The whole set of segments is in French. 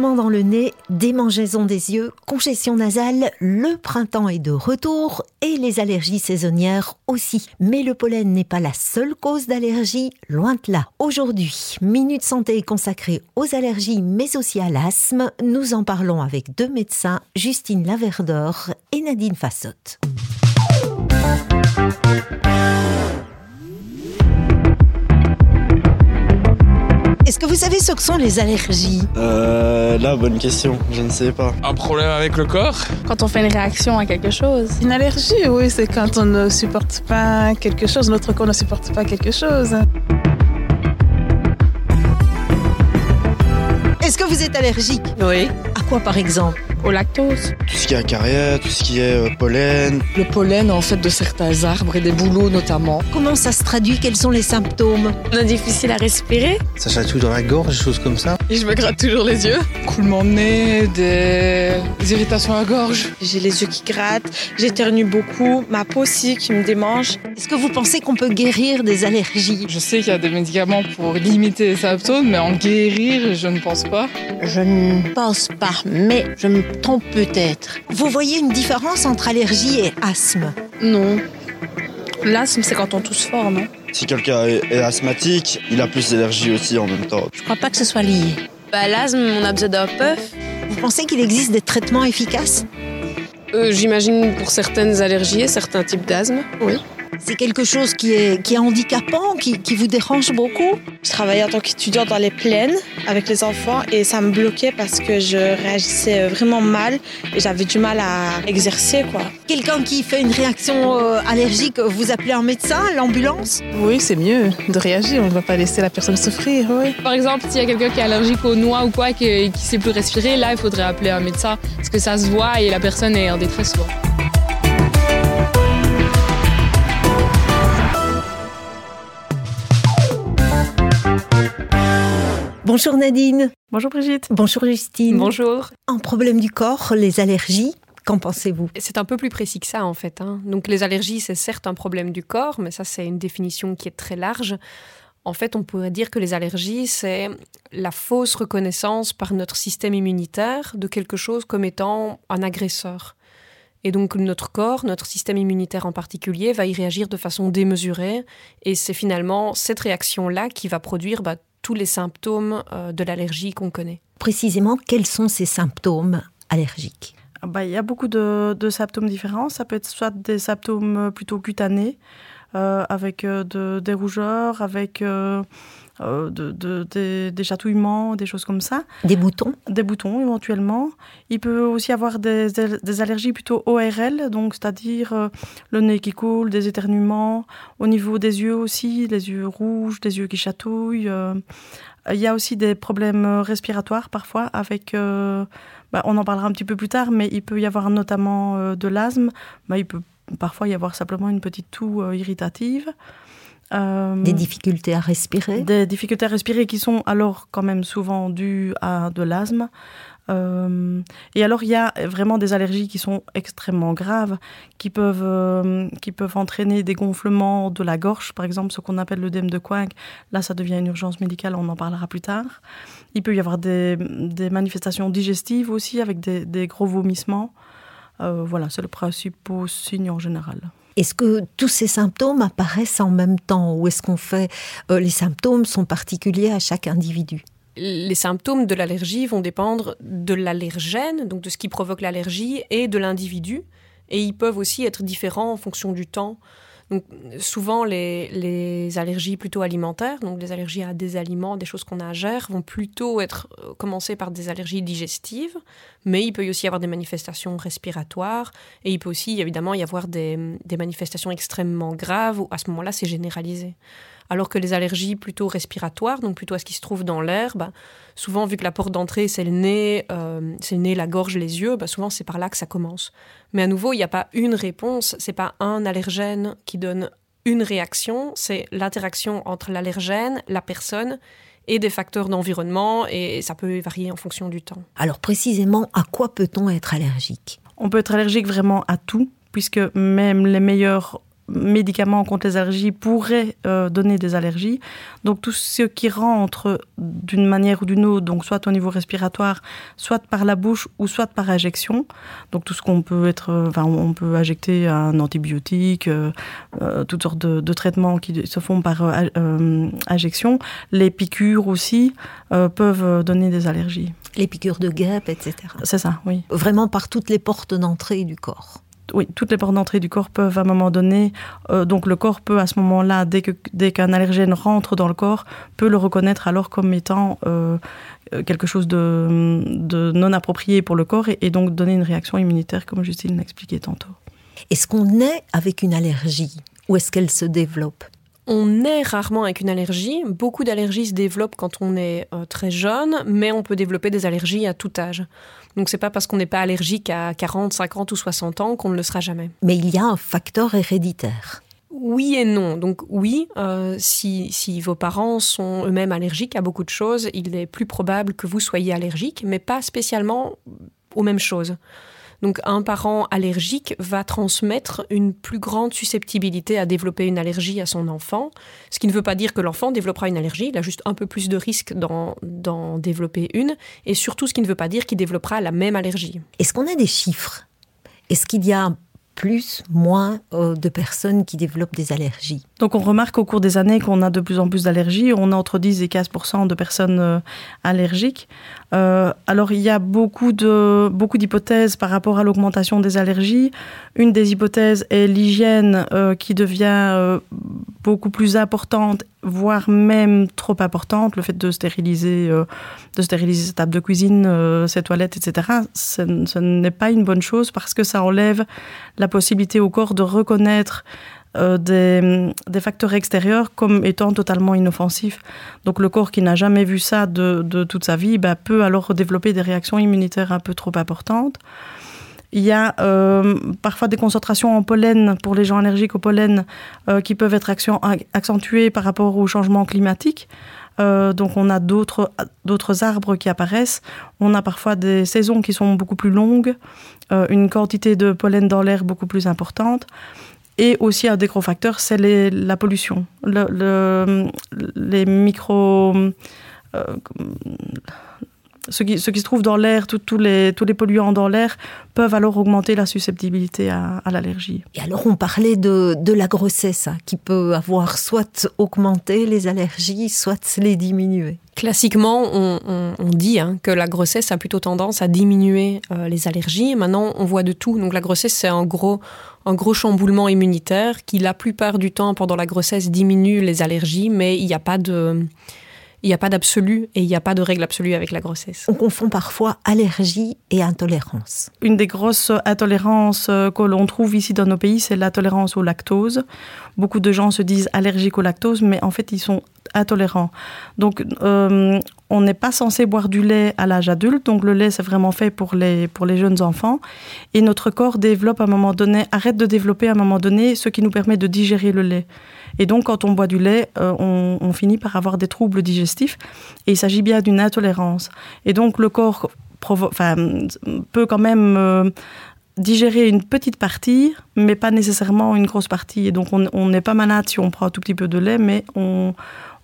dans le nez, démangeaison des yeux, congestion nasale, le printemps est de retour et les allergies saisonnières aussi. Mais le pollen n'est pas la seule cause d'allergie, loin de là. Aujourd'hui, Minute Santé consacrée aux allergies mais aussi à l'asthme. Nous en parlons avec deux médecins, Justine Laverdor et Nadine Fassotte. Est-ce que vous savez ce que sont les allergies? Euh, là, bonne question, je ne sais pas. Un problème avec le corps? Quand on fait une réaction à quelque chose. Une allergie, oui, c'est quand on ne supporte pas quelque chose, notre corps ne supporte pas quelque chose. Est-ce que vous êtes allergique? Oui. À quoi par exemple? Au lactose. Tout ce qui est acarien, tout ce qui est euh, pollen. Le pollen, en fait, de certains arbres et des bouleaux notamment. Comment ça se traduit? Quels sont les symptômes? On est difficile à respirer. Ça chatouille dans la gorge, des choses comme ça? Et je me gratte toujours les yeux. Coulement de nez, des, des irritations à la gorge. J'ai les yeux qui grattent, j'éternue beaucoup, ma peau aussi qui me démange. Est-ce que vous pensez qu'on peut guérir des allergies? Je sais qu'il y a des médicaments pour limiter les symptômes, mais en guérir, je ne pense pas. Je ne pense pas, mais je me trompe peut-être. Vous voyez une différence entre allergie et asthme Non. L'asthme, c'est quand on tousse fort, non Si quelqu'un est, est asthmatique, il a plus d'allergie aussi en même temps. Je crois pas que ce soit lié. Bah, l'asthme, on a besoin d'un puff. Vous pensez qu'il existe des traitements efficaces? Euh, J'imagine pour certaines allergies et certains types d'asthme. Oui. C'est quelque chose qui est, qui est handicapant, qui, qui vous dérange beaucoup? Je travaillais en tant qu'étudiante dans les plaines avec les enfants et ça me bloquait parce que je réagissais vraiment mal et j'avais du mal à exercer quoi. Quelqu'un qui fait une réaction euh, allergique, vous appelez un médecin, l'ambulance? Oui, c'est mieux de réagir, on ne va pas laisser la personne souffrir, oui. Par exemple, s'il y a quelqu'un qui est allergique aux noix ou quoi, qui ne sait plus respirer, là, il faudrait appeler un médecin parce que ça se voit et la personne est en détresse. Quoi. Bonjour Nadine. Bonjour Brigitte. Bonjour Justine. Bonjour. Un problème du corps, les allergies, qu'en pensez-vous? C'est un peu plus précis que ça en fait. hein. Donc les allergies, c'est certes un problème du corps, mais ça c'est une définition qui est très large. En fait, on pourrait dire que les allergies, c'est la fausse reconnaissance par notre système immunitaire de quelque chose comme étant un agresseur. Et donc notre corps, notre système immunitaire en particulier, va y réagir de façon démesurée. Et c'est finalement cette réaction-là qui va produire bah, tous les symptômes euh, de l'allergie qu'on connaît. Précisément, quels sont ces symptômes allergiques? Ah bah, Il y a beaucoup de, de symptômes différents. Ça peut être soit des symptômes plutôt cutanés, euh, avec euh, de- des rougeurs, avec euh, euh, de- de- des, des chatouillements, des choses comme ça. Des boutons Des boutons éventuellement. Il peut aussi avoir des, des allergies plutôt ORL, donc c'est-à-dire euh, le nez qui coule, des éternuements, au niveau des yeux aussi, les yeux rouges, des yeux qui chatouillent. euh. Il y a aussi des problèmes respiratoires parfois avec, bah, on en parlera un petit peu plus tard, mais il peut y avoir notamment de l'asthme. Bah, il peut parfois y avoir simplement une petite toux irritative. Euh, Des difficultés à respirer des difficultés à respirer qui sont alors quand même souvent dues à de l'asthme. Euh, et alors, il y a vraiment des allergies qui sont extrêmement graves, qui peuvent, euh, qui peuvent entraîner des gonflements de la gorge, par exemple, ce qu'on appelle l'œdème de Coing. Là, ça devient une urgence médicale, on en parlera plus tard. Il peut y avoir des, des manifestations digestives aussi, avec des, des gros vomissements. Voilà, c'est le principal signe en général. Est-ce que tous ces symptômes apparaissent en même temps ou est-ce qu'on fait euh, les symptômes sont particuliers à chaque individu? Les symptômes de l'allergie vont dépendre de l'allergène, donc de ce qui provoque l'allergie, et de l'individu. Et ils peuvent aussi être différents en fonction du temps. Donc, souvent, les, allergies plutôt alimentaires, donc les allergies à des aliments, des choses qu'on ingère, vont plutôt être euh, commencer par des allergies digestives, mais il peut aussi y avoir des manifestations respiratoires, et il peut aussi évidemment y avoir des, des manifestations extrêmement graves, où à ce moment-là, c'est généralisé. Alors que les allergies plutôt respiratoires, donc plutôt à ce qui se trouve dans l'air, bah, souvent vu que la porte d'entrée c'est le nez, euh, c'est le nez, la gorge, les yeux, bah, souvent c'est par là que ça commence. Mais à nouveau, il n'y a pas une réponse, c'est pas un allergène qui donne une réaction, c'est l'interaction entre l'allergène, la personne et des facteurs d'environnement, et ça peut varier en fonction du temps. Alors précisément, à quoi peut-on être allergique? On peut être allergique vraiment à tout, puisque même les meilleurs médicaments contre les allergies pourraient euh, donner des allergies. Donc tout ce qui rentre d'une manière ou d'une autre, donc soit au niveau respiratoire, soit par la bouche ou soit par injection. Donc tout ce qu'on peut être, euh, enfin on peut injecter un antibiotique, euh, toutes sortes de, traitements qui se font par injection. Les piqûres aussi peuvent donner des allergies. Les piqûres de guêpes, etc. C'est ça, oui. Vraiment par toutes les portes d'entrée du corps oui, toutes les portes d'entrée du corps peuvent à un moment donné, euh, donc le corps peut à ce moment-là, dès qu'un allergène rentre dans le corps, peut le reconnaître alors comme étant euh, quelque chose de, non approprié pour le corps et, et, donc donner une réaction immunitaire, comme Justine l'a expliqué tantôt. Est-ce qu'on est avec une allergie ou est-ce qu'elle se développe? On est rarement avec une allergie. Beaucoup d'allergies se développent quand on est euh, très jeune, mais on peut développer des allergies à tout âge. Donc c'est pas parce qu'on n'est pas allergique à 40, 50 ou 60 ans qu'on ne le sera jamais. Mais il y a un facteur héréditaire. Oui et non. Donc oui, euh, si, si, vos parents sont eux-mêmes allergiques à beaucoup de choses, il est plus probable que vous soyez allergique, mais pas spécialement aux mêmes choses. Donc un parent allergique va transmettre une plus grande susceptibilité à développer une allergie à son enfant, ce qui ne veut pas dire que l'enfant développera une allergie, il a juste un peu plus de risque d'en développer une, et surtout ce qui ne veut pas dire qu'il développera la même allergie. Est-ce qu'on a des chiffres? Est-ce qu'il y a plus, moins euh, de personnes qui développent des allergies. Donc on remarque au cours des années qu'on a de plus en plus d'allergies. On a entre 10 et 15 de personnes euh, allergiques. Euh, alors il y a beaucoup de beaucoup d'hypothèses par rapport à l'augmentation des allergies. Une des hypothèses est l'hygiène qui devient beaucoup plus importante, voire même trop importante. Le fait de stériliser, de stériliser sa table de cuisine, ses toilettes, etc. Ce, n'est pas une bonne chose parce que ça enlève la possibilité au corps de reconnaître euh, des, facteurs extérieurs comme étant totalement inoffensifs. Donc le corps qui n'a jamais vu ça de, toute sa vie bah, peut alors développer des réactions immunitaires un peu trop importantes. Il y a euh, parfois des concentrations en pollen pour les gens allergiques au pollen euh, qui peuvent être accentuées par rapport au changement climatique. donc on a d'autres arbres qui apparaissent. On a parfois des saisons qui sont beaucoup plus longues. Euh, une quantité de pollen dans l'air beaucoup plus importante. Et aussi un des gros facteurs, c'est la pollution. les micro... Euh, ce qui, ce qui, se trouve dans l'air, tous les, tous les polluants dans l'air, peuvent alors augmenter la susceptibilité à, l'allergie. Et alors on parlait de, de la grossesse, hein, qui peut avoir soit augmenté les allergies, soit les diminuer. Classiquement, on, dit hein, que la grossesse a plutôt tendance à diminuer euh, les allergies. Maintenant, on voit de tout. Donc la grossesse, c'est un gros, un gros chamboulement immunitaire qui, la plupart du temps, pendant la grossesse, diminue les allergies, mais il n'y a pas de il n'y a pas d'absolu et il n'y a pas de règle absolue avec la grossesse. On confond parfois allergie et intolérance. Une des grosses intolérances euh, que l'on trouve ici dans nos pays, c'est la tolérance au lactose. Beaucoup de gens se disent allergiques au lactose, mais en fait, ils sont intolérants. Donc, euh, on n'est pas censé boire du lait à l'âge adulte. Donc, le lait, c'est vraiment fait pour les, pour les jeunes enfants. Et notre corps développe à un moment donné, arrête de développer à un moment donné ce qui nous permet de digérer le lait. Et donc, quand on boit du lait, euh, on, finit par avoir des troubles digestifs. Et il s'agit bien d'une intolérance. Et donc, le corps peut quand même euh, digérer une petite partie, mais pas nécessairement une grosse partie. Et donc, on n'est pas malade si on prend un tout petit peu de lait, mais on,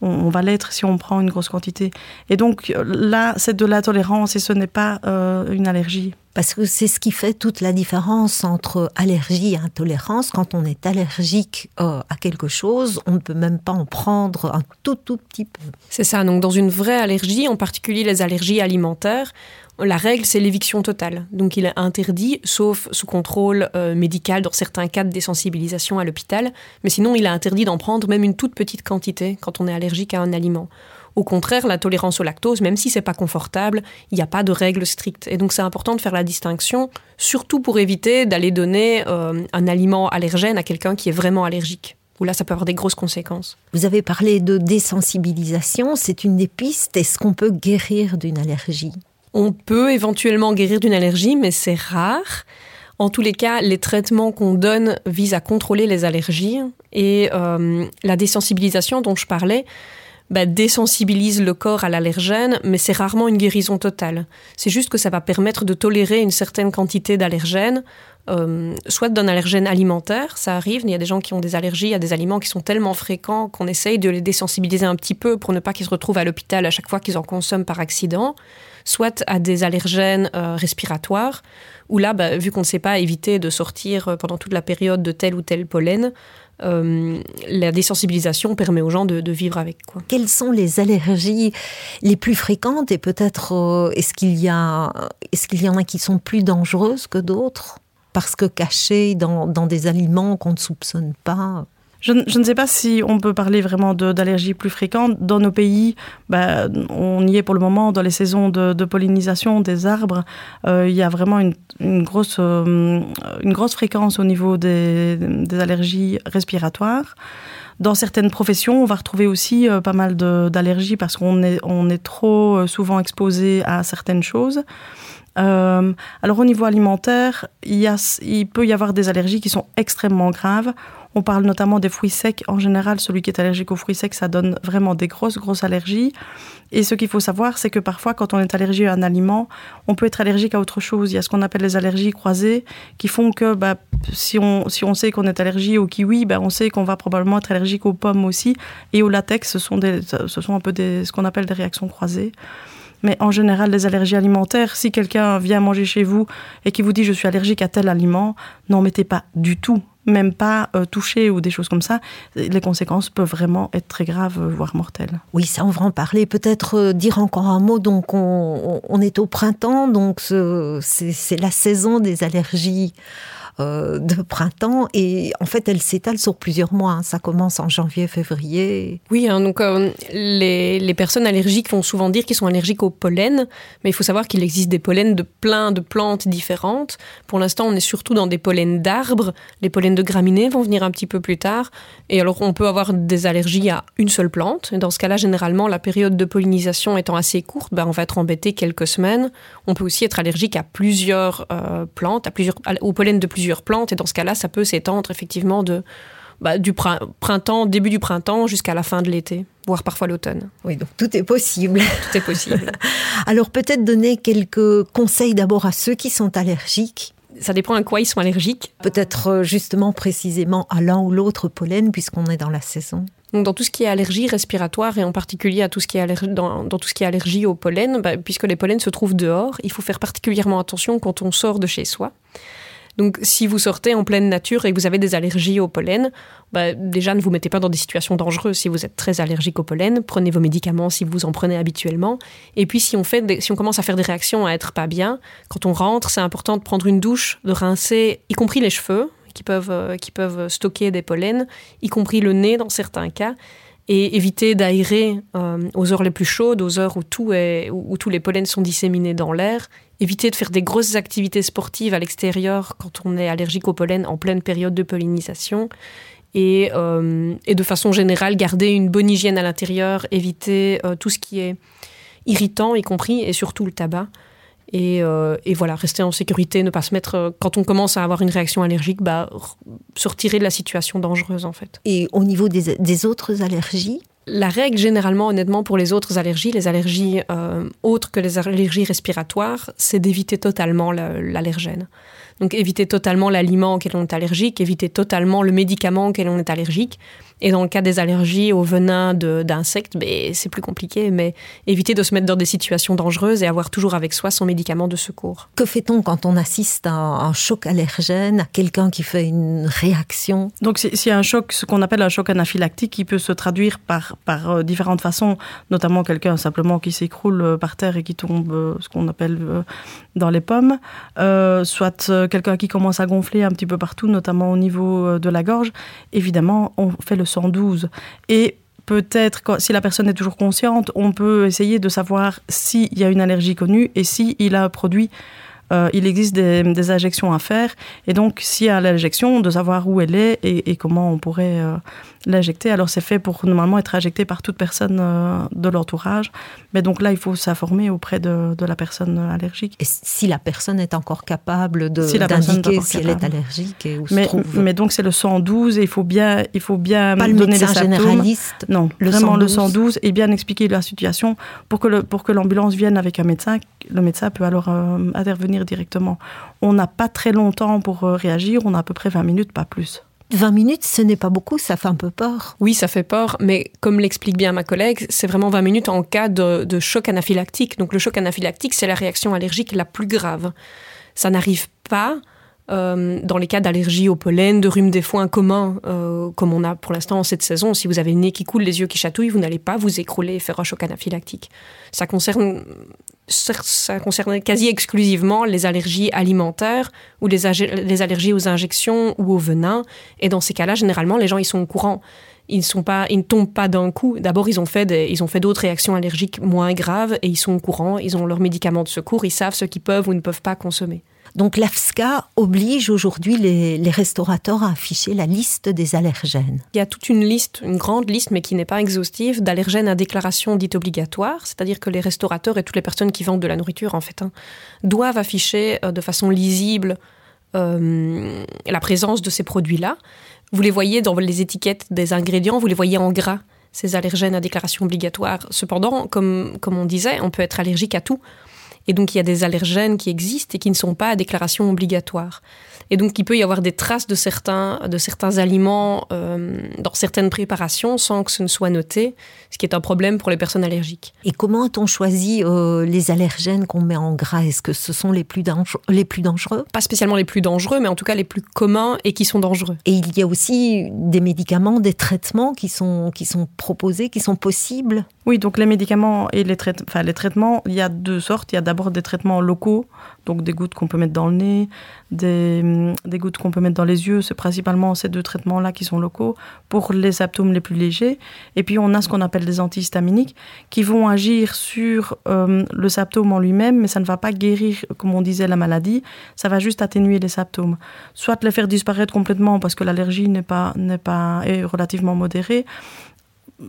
on, va l'être si on prend une grosse quantité. Et donc là, c'est de la tolérance et ce n'est pas euh, une allergie. Parce que c'est ce qui fait toute la différence entre allergie et intolérance. Quand on est allergique euh, à quelque chose, on ne peut même pas en prendre un tout tout petit peu. C'est ça. Donc dans une vraie allergie, en particulier les allergies alimentaires, la règle, c'est l'éviction totale. Donc il est interdit, sauf sous contrôle euh, médical dans certains cas de désensibilisation à l'hôpital. Mais sinon, il est interdit d'en prendre même une toute petite quantité quand on est allergique à un aliment. Au contraire, la tolérance au lactose, même si c'est pas confortable, il n'y a pas de règle stricte. Et donc c'est important de faire la distinction, surtout pour éviter d'aller donner euh, un aliment allergène à quelqu'un qui est vraiment allergique où là, ça peut avoir des grosses conséquences. Vous avez parlé de désensibilisation, c'est une des pistes. Est-ce qu'on peut guérir d'une allergie? On peut éventuellement guérir d'une allergie, mais c'est rare. En tous les cas, les traitements qu'on donne visent à contrôler les allergies et euh, la désensibilisation dont je parlais bah, désensibilise le corps à l'allergène, mais c'est rarement une guérison totale. C'est juste que ça va permettre de tolérer une certaine quantité d'allergènes euh, soit d'un allergène alimentaire, ça arrive, il y a des gens qui ont des allergies à des aliments qui sont tellement fréquents qu'on essaye de les désensibiliser un petit peu pour ne pas qu'ils se retrouvent à l'hôpital à chaque fois qu'ils en consomment par accident, soit à des allergènes euh, respiratoires, où là, bah, vu qu'on ne sait pas éviter de sortir euh, pendant toute la période de tel ou tel pollen, euh, la désensibilisation permet aux gens de, vivre avec. Quoi. Quelles sont les allergies les plus fréquentes et peut-être est-ce qu'il y a est-ce qu'il y en a qui sont plus dangereuses que d'autres? Parce que cachées dans, dans des aliments qu'on ne soupçonne pas? Je, ne sais pas si on peut parler vraiment d'allergies plus fréquentes. Dans nos pays, bah, on y est pour le moment dans les saisons de, pollinisation des arbres. Euh, il y a vraiment une, grosse, euh, une grosse fréquence au niveau des, allergies respiratoires. Dans certaines professions, on va retrouver aussi euh, pas mal d'allergies parce qu'on est, on est trop souvent exposé à certaines choses. Alors au niveau alimentaire, il peut y avoir des allergies qui sont extrêmement graves. On parle notamment des fruits secs. En général, celui qui est allergique aux fruits secs, ça donne vraiment des grosses, grosses allergies. Et ce qu'il faut savoir, c'est que parfois, quand on est allergique à un aliment, on peut être allergique à autre chose. Il y a ce qu'on appelle les allergies croisées, qui font que bah, si, on, si on sait qu'on est allergique au kiwi, bah, on sait qu'on va probablement être allergique aux pommes aussi. Et au latex, ce sont, des, ce sont un peu ce qu'on appelle des réactions croisées. Mais en général, les allergies alimentaires, si quelqu'un vient manger chez vous et qui vous dit je suis allergique à tel aliment, n'en mettez pas du tout même pas euh, touché ou des choses comme ça, les conséquences peuvent vraiment être très graves, voire mortelles. Oui, ça, on va en parler. Peut-être euh, dire encore un mot. Donc, on, on est au printemps, donc c'est la saison des allergies euh, de printemps et en fait elle s'étale sur plusieurs mois. Hein. Ça commence en janvier, février. Oui, hein, donc euh, les, les, personnes allergiques vont souvent dire qu'ils sont allergiques au pollen, mais il faut savoir qu'il existe des pollens de plein de plantes différentes. Pour l'instant, on est surtout dans des pollens d'arbres. Les pollens de graminées vont venir un petit peu plus tard. Et alors on peut avoir des allergies à une seule plante. Et dans ce cas-là, généralement, la période de pollinisation étant assez courte, ben, on va être embêté quelques semaines. On peut aussi être allergique à plusieurs euh, plantes, à plusieurs, au pollen de plusieurs plantes et dans ce cas-là, ça peut s'étendre effectivement de bah, du printemps, début du printemps jusqu'à la fin de l'été, voire parfois l'automne. Oui, donc tout est possible. Tout est possible. Alors peut-être donner quelques conseils d'abord à ceux qui sont allergiques. Ça dépend à quoi ils sont allergiques. Peut-être euh, justement précisément à l'un ou l'autre pollen puisqu'on est dans la saison. Donc dans tout ce qui est allergie respiratoire et en particulier à tout ce qui est dans tout ce qui est allergie au pollen, bah, puisque les pollens se trouvent dehors, il faut faire particulièrement attention quand on sort de chez soi. Donc si vous sortez en pleine nature et que vous avez des allergies au pollen, bah, déjà ne vous mettez pas dans des situations dangereuses si vous êtes très allergique au pollen, prenez vos médicaments si vous en prenez habituellement. Et puis si on, fait si on commence à faire des réactions à être pas bien, quand on rentre, c'est important de prendre une douche, de rincer, y compris les cheveux, qui peuvent, euh, qui peuvent stocker des pollens, y compris le nez dans certains cas, et éviter d'aérer euh, aux heures les plus chaudes, aux heures où, tout est, où tous les pollens sont disséminés dans l'air, éviter de faire des grosses activités sportives à l'extérieur quand on est allergique au pollen en pleine période de pollinisation. Et, euh, et de façon générale, garder une bonne hygiène à l'intérieur, éviter euh, tout ce qui est irritant, y compris, et surtout le tabac. Et, euh, et voilà, rester en sécurité, ne pas se mettre, quand on commence à avoir une réaction allergique, bah, se retirer de la situation dangereuse en fait. Et au niveau des, des autres allergies la règle généralement, honnêtement, pour les autres allergies, les allergies euh, autres que les allergies respiratoires, c'est d'éviter totalement l'allergène. Donc éviter totalement l'aliment auquel on est allergique, éviter totalement le médicament auquel on est allergique. Et dans le cas des allergies au venin d'insectes, ben, c'est plus compliqué, mais éviter de se mettre dans des situations dangereuses et avoir toujours avec soi son médicament de secours. Que fait-on quand on assiste à un choc allergène, à quelqu'un qui fait une réaction? Donc s'il y a un choc, ce qu'on appelle un choc anaphylactique, qui peut se traduire par, par euh, différentes façons, notamment quelqu'un simplement qui s'écroule euh, par terre et qui tombe, euh, ce qu'on appelle dans les pommes, euh, soit quelqu'un qui commence à gonfler un petit peu partout, notamment au niveau de la gorge. Évidemment, on fait le 112. Et peut-être, si la personne est toujours consciente, on peut essayer de savoir s'il y a une allergie connue et s'il si a produit euh, il existe des, des injections à faire. Et donc s'il y a l'injection de savoir où elle est et, et comment on pourrait euh, l'injecter. Alors c'est fait pour normalement être injecté par toute personne euh, de l'entourage. Mais donc là il faut s'informer auprès de, de la personne allergique. Et si la personne est encore capable de si d'indiquer si elle est allergique et où mais, se trouve... mais donc c'est le 112 et il faut bien il faut bien Pas donner le les généraliste non le vraiment 112. le 112 et bien expliquer la situation pour que le pour que l'ambulance vienne avec un médecin. Le médecin peut alors intervenir intervenir directement. On n'a pas très longtemps pour euh, réagir, on a à peu près 20 minutes, pas plus. 20 minutes, ce n'est pas beaucoup, ça fait un peu peur. Oui, ça fait peur, mais comme l'explique bien ma collègue, c'est vraiment 20 minutes en cas de, de choc anaphylactique. Donc le choc anaphylactique, c'est la réaction allergique la plus grave. Ça n'arrive pas euh, dans les cas d'allergie au pollen, de rhume des foins communs, euh, comme on a pour l'instant en cette saison, si vous avez le nez qui coule, les yeux qui chatouillent, vous n'allez pas vous écrouler et faire un choc anaphylactique. Ça concerne, ça concerne quasi exclusivement les allergies alimentaires ou les, allergies aux injections ou au venin. Et dans ces cas-là, généralement, les gens ils sont au courant ils, sont pas, ils ne tombent pas d'un coup. D'abord, ils ont fait des, ils ont fait d'autres réactions allergiques moins graves et ils sont au courant. Ils ont leurs médicaments de secours. Ils savent ce qu'ils peuvent ou ne peuvent pas consommer. Donc l'AFSCA oblige aujourd'hui les, restaurateurs à afficher la liste des allergènes. Il y a toute une liste, une grande liste, mais qui n'est pas exhaustive, d'allergènes à déclaration dite obligatoire, c'est-à-dire que les restaurateurs et toutes les personnes qui vendent de la nourriture, en fait, hein, doivent afficher euh, de façon lisible euh, la présence de ces produits-là. Vous les voyez dans les étiquettes des ingrédients, vous les voyez en gras ces allergènes à déclaration obligatoire. Cependant, comme, comme on disait, on peut être allergique à tout. Et donc, il y a des allergènes qui existent et qui ne sont pas à déclaration obligatoire. Et donc, il peut y avoir des traces de certains, de certains aliments euh, dans certaines préparations sans que ce ne soit noté, ce qui est un problème pour les personnes allergiques. Et comment a-t-on choisi euh, les allergènes qu'on met en gras? Est-ce que ce sont les plus, les plus dangereux? Pas spécialement les plus dangereux, mais en tout cas les plus communs et qui sont dangereux. Et il y a aussi des médicaments, des traitements qui sont, qui sont proposés, qui sont possibles? Oui, donc les médicaments et les, enfin, les traitements, il y a deux sortes. Il y a d'abord des traitements locaux, donc des gouttes qu'on peut mettre dans le nez, des, des gouttes qu'on peut mettre dans les yeux. C'est principalement ces deux traitements-là qui sont locaux pour les symptômes les plus légers. Et puis on a ce qu'on appelle des antihistaminiques qui vont agir sur euh, le symptôme en lui-même, mais ça ne va pas guérir, comme on disait, la maladie. Ça va juste atténuer les symptômes. Soit les faire disparaître complètement parce que l'allergie n'est pas, n'est pas est relativement modérée,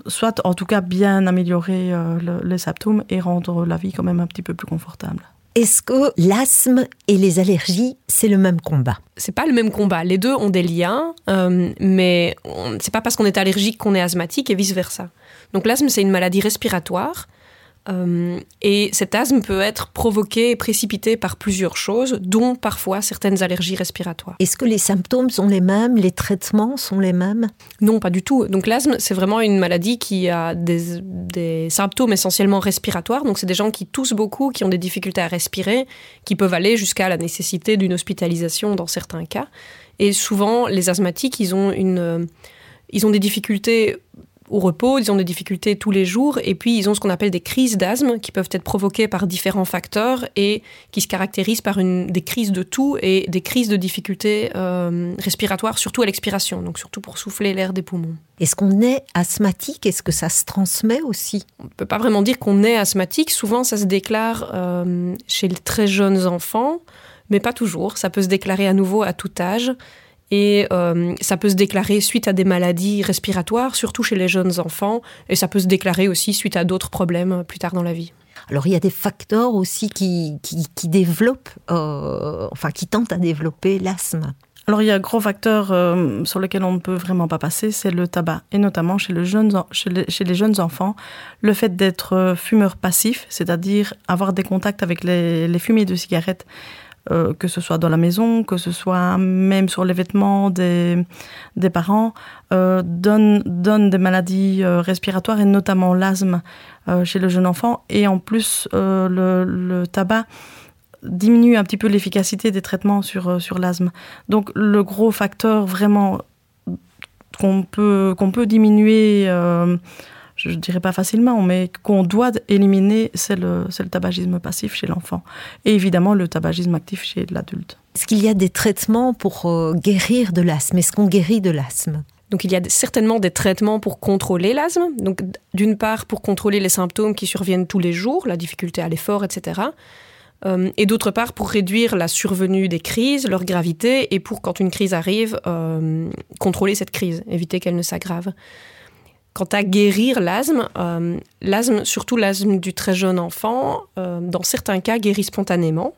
soit en tout cas bien améliorer euh, les symptômes et rendre la vie quand même un petit peu plus confortable. Est-ce que l'asthme et les allergies, c'est le même combat? C'est pas le même combat. Les deux ont des liens, euh, mais c'est pas parce qu'on est allergique qu'on est asthmatique et vice versa. Donc l'asthme, c'est une maladie respiratoire euh, et cet asthme peut être provoqué et précipité par plusieurs choses, dont parfois certaines allergies respiratoires. Est-ce que les symptômes sont les mêmes, les traitements sont les mêmes? Non, pas du tout. Donc l'asthme, c'est vraiment une maladie qui a des, des symptômes essentiellement respiratoires. Donc c'est des gens qui toussent beaucoup, qui ont des difficultés à respirer, qui peuvent aller jusqu'à la nécessité d'une hospitalisation dans certains cas. Et souvent, les asthmatiques, ils ont une... Ils ont des difficultés au repos, ils ont des difficultés tous les jours, et puis ils ont ce qu'on appelle des crises d'asthme qui peuvent être provoquées par différents facteurs et qui se caractérisent par une, des crises de tout et des crises de difficultés euh, respiratoires, surtout à l'expiration, donc surtout pour souffler l'air des poumons. Est-ce qu'on est asthmatique? Est-ce que ça se transmet aussi? On ne peut pas vraiment dire qu'on est asthmatique. Souvent, ça se déclare euh, chez les très jeunes enfants, mais pas toujours. Ça peut se déclarer à nouveau à tout âge. Et euh, ça peut se déclarer suite à des maladies respiratoires, surtout chez les jeunes enfants, et ça peut se déclarer aussi suite à d'autres problèmes euh, plus tard dans la vie. Alors il y a des facteurs aussi qui, qui, développent, euh, enfin qui tentent à développer l'asthme. Alors il y a un gros facteur sur lequel on ne peut vraiment pas passer, c'est le tabac, et notamment chez, le jeune, chez, les, chez les jeunes enfants, le fait d'être fumeur passif, c'est-à-dire avoir des contacts avec les, les fumées de cigarettes euh, que ce soit dans la maison, que ce soit même sur les vêtements des, parents, euh, donne, donne des maladies euh, respiratoires et notamment l'asthme euh, chez le jeune enfant. Et en plus, le, le, tabac diminue un petit peu l'efficacité des traitements sur, sur l'asthme. Donc le gros facteur vraiment qu'on peut, qu'on peut diminuer je ne dirais pas facilement, mais qu'on doit éliminer, c'est le, le tabagisme passif chez l'enfant. Et évidemment, le tabagisme actif chez l'adulte. Est-ce qu'il y a des traitements pour euh, guérir de l'asthme? Est-ce qu'on guérit de l'asthme? Donc il y a certainement des traitements pour contrôler l'asthme. Donc d'une part pour contrôler les symptômes qui surviennent tous les jours, la difficulté à l'effort, etc. Euh, et d'autre part pour réduire la survenue des crises, leur gravité, et pour quand une crise arrive, euh, contrôler cette crise, éviter qu'elle ne s'aggrave. Quant à guérir l'asthme, euh, l'asthme, surtout l'asthme du très jeune enfant, euh, dans certains cas guérit spontanément.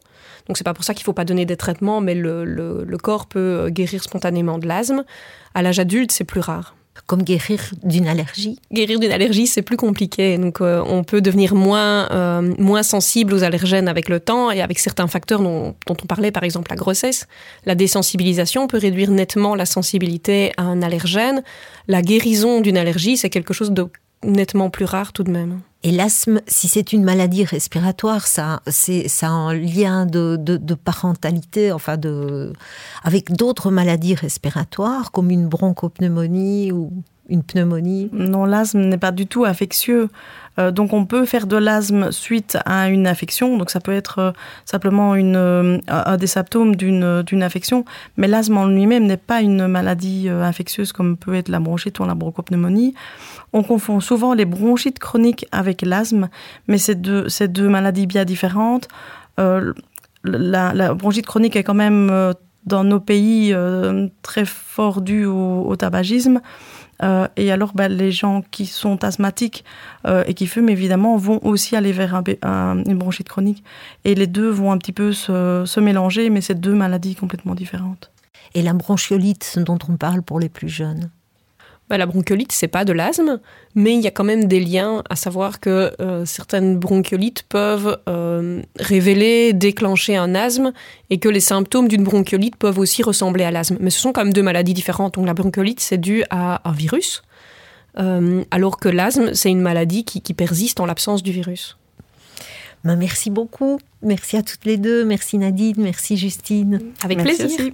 Donc c'est pas pour ça qu'il faut pas donner des traitements, mais le, le, corps peut euh, guérir spontanément de l'asthme. À l'âge adulte, c'est plus rare. Comme guérir d'une allergie Guérir d'une allergie, c'est plus compliqué. Donc, euh, on peut devenir moins, euh, moins sensible aux allergènes avec le temps et avec certains facteurs dont, dont, on parlait, par exemple la grossesse. La désensibilisation peut réduire nettement la sensibilité à un allergène. La guérison d'une allergie, c'est quelque chose de nettement plus rare tout de même. Et l'asthme, si c'est une maladie respiratoire, ça, c'est, ça un lien de, de, de parentalité, enfin de, avec d'autres maladies respiratoires, comme une bronchopneumonie ou une pneumonie Non, l'asthme n'est pas du tout infectieux. Euh, donc on peut faire de l'asthme suite à une infection. Donc ça peut être euh, simplement euh, un des symptômes d'une, infection. Mais l'asthme en lui-même n'est pas une maladie infectieuse comme peut être la bronchite ou la bronchopneumonie. On confond souvent les bronchites chroniques avec l'asthme, mais c'est deux, maladies bien différentes. La, bronchite chronique est quand même dans nos pays très fort due au tabagisme. Euh, et alors, bah, les gens qui sont asthmatiques euh, et qui fument, évidemment, vont aussi aller vers un, un, une bronchite chronique. Et les deux vont un petit peu se, se mélanger, mais c'est deux maladies complètement différentes. Et la bronchiolite, dont on parle pour les plus jeunes? Bah, la bronchiolite, c'est pas de l'asthme, mais il y a quand même des liens, à savoir que euh, certaines bronchiolites peuvent euh, révéler, déclencher un asthme, et que les symptômes d'une bronchiolite peuvent aussi ressembler à l'asthme. Mais ce sont quand même deux maladies différentes. Donc la bronchiolite, c'est dû à un virus, euh, alors que l'asthme, c'est une maladie qui, qui persiste en l'absence du virus. Ben, merci beaucoup. Merci à toutes les deux. Merci Nadine, merci Justine. Avec Merci plaisir. aussi.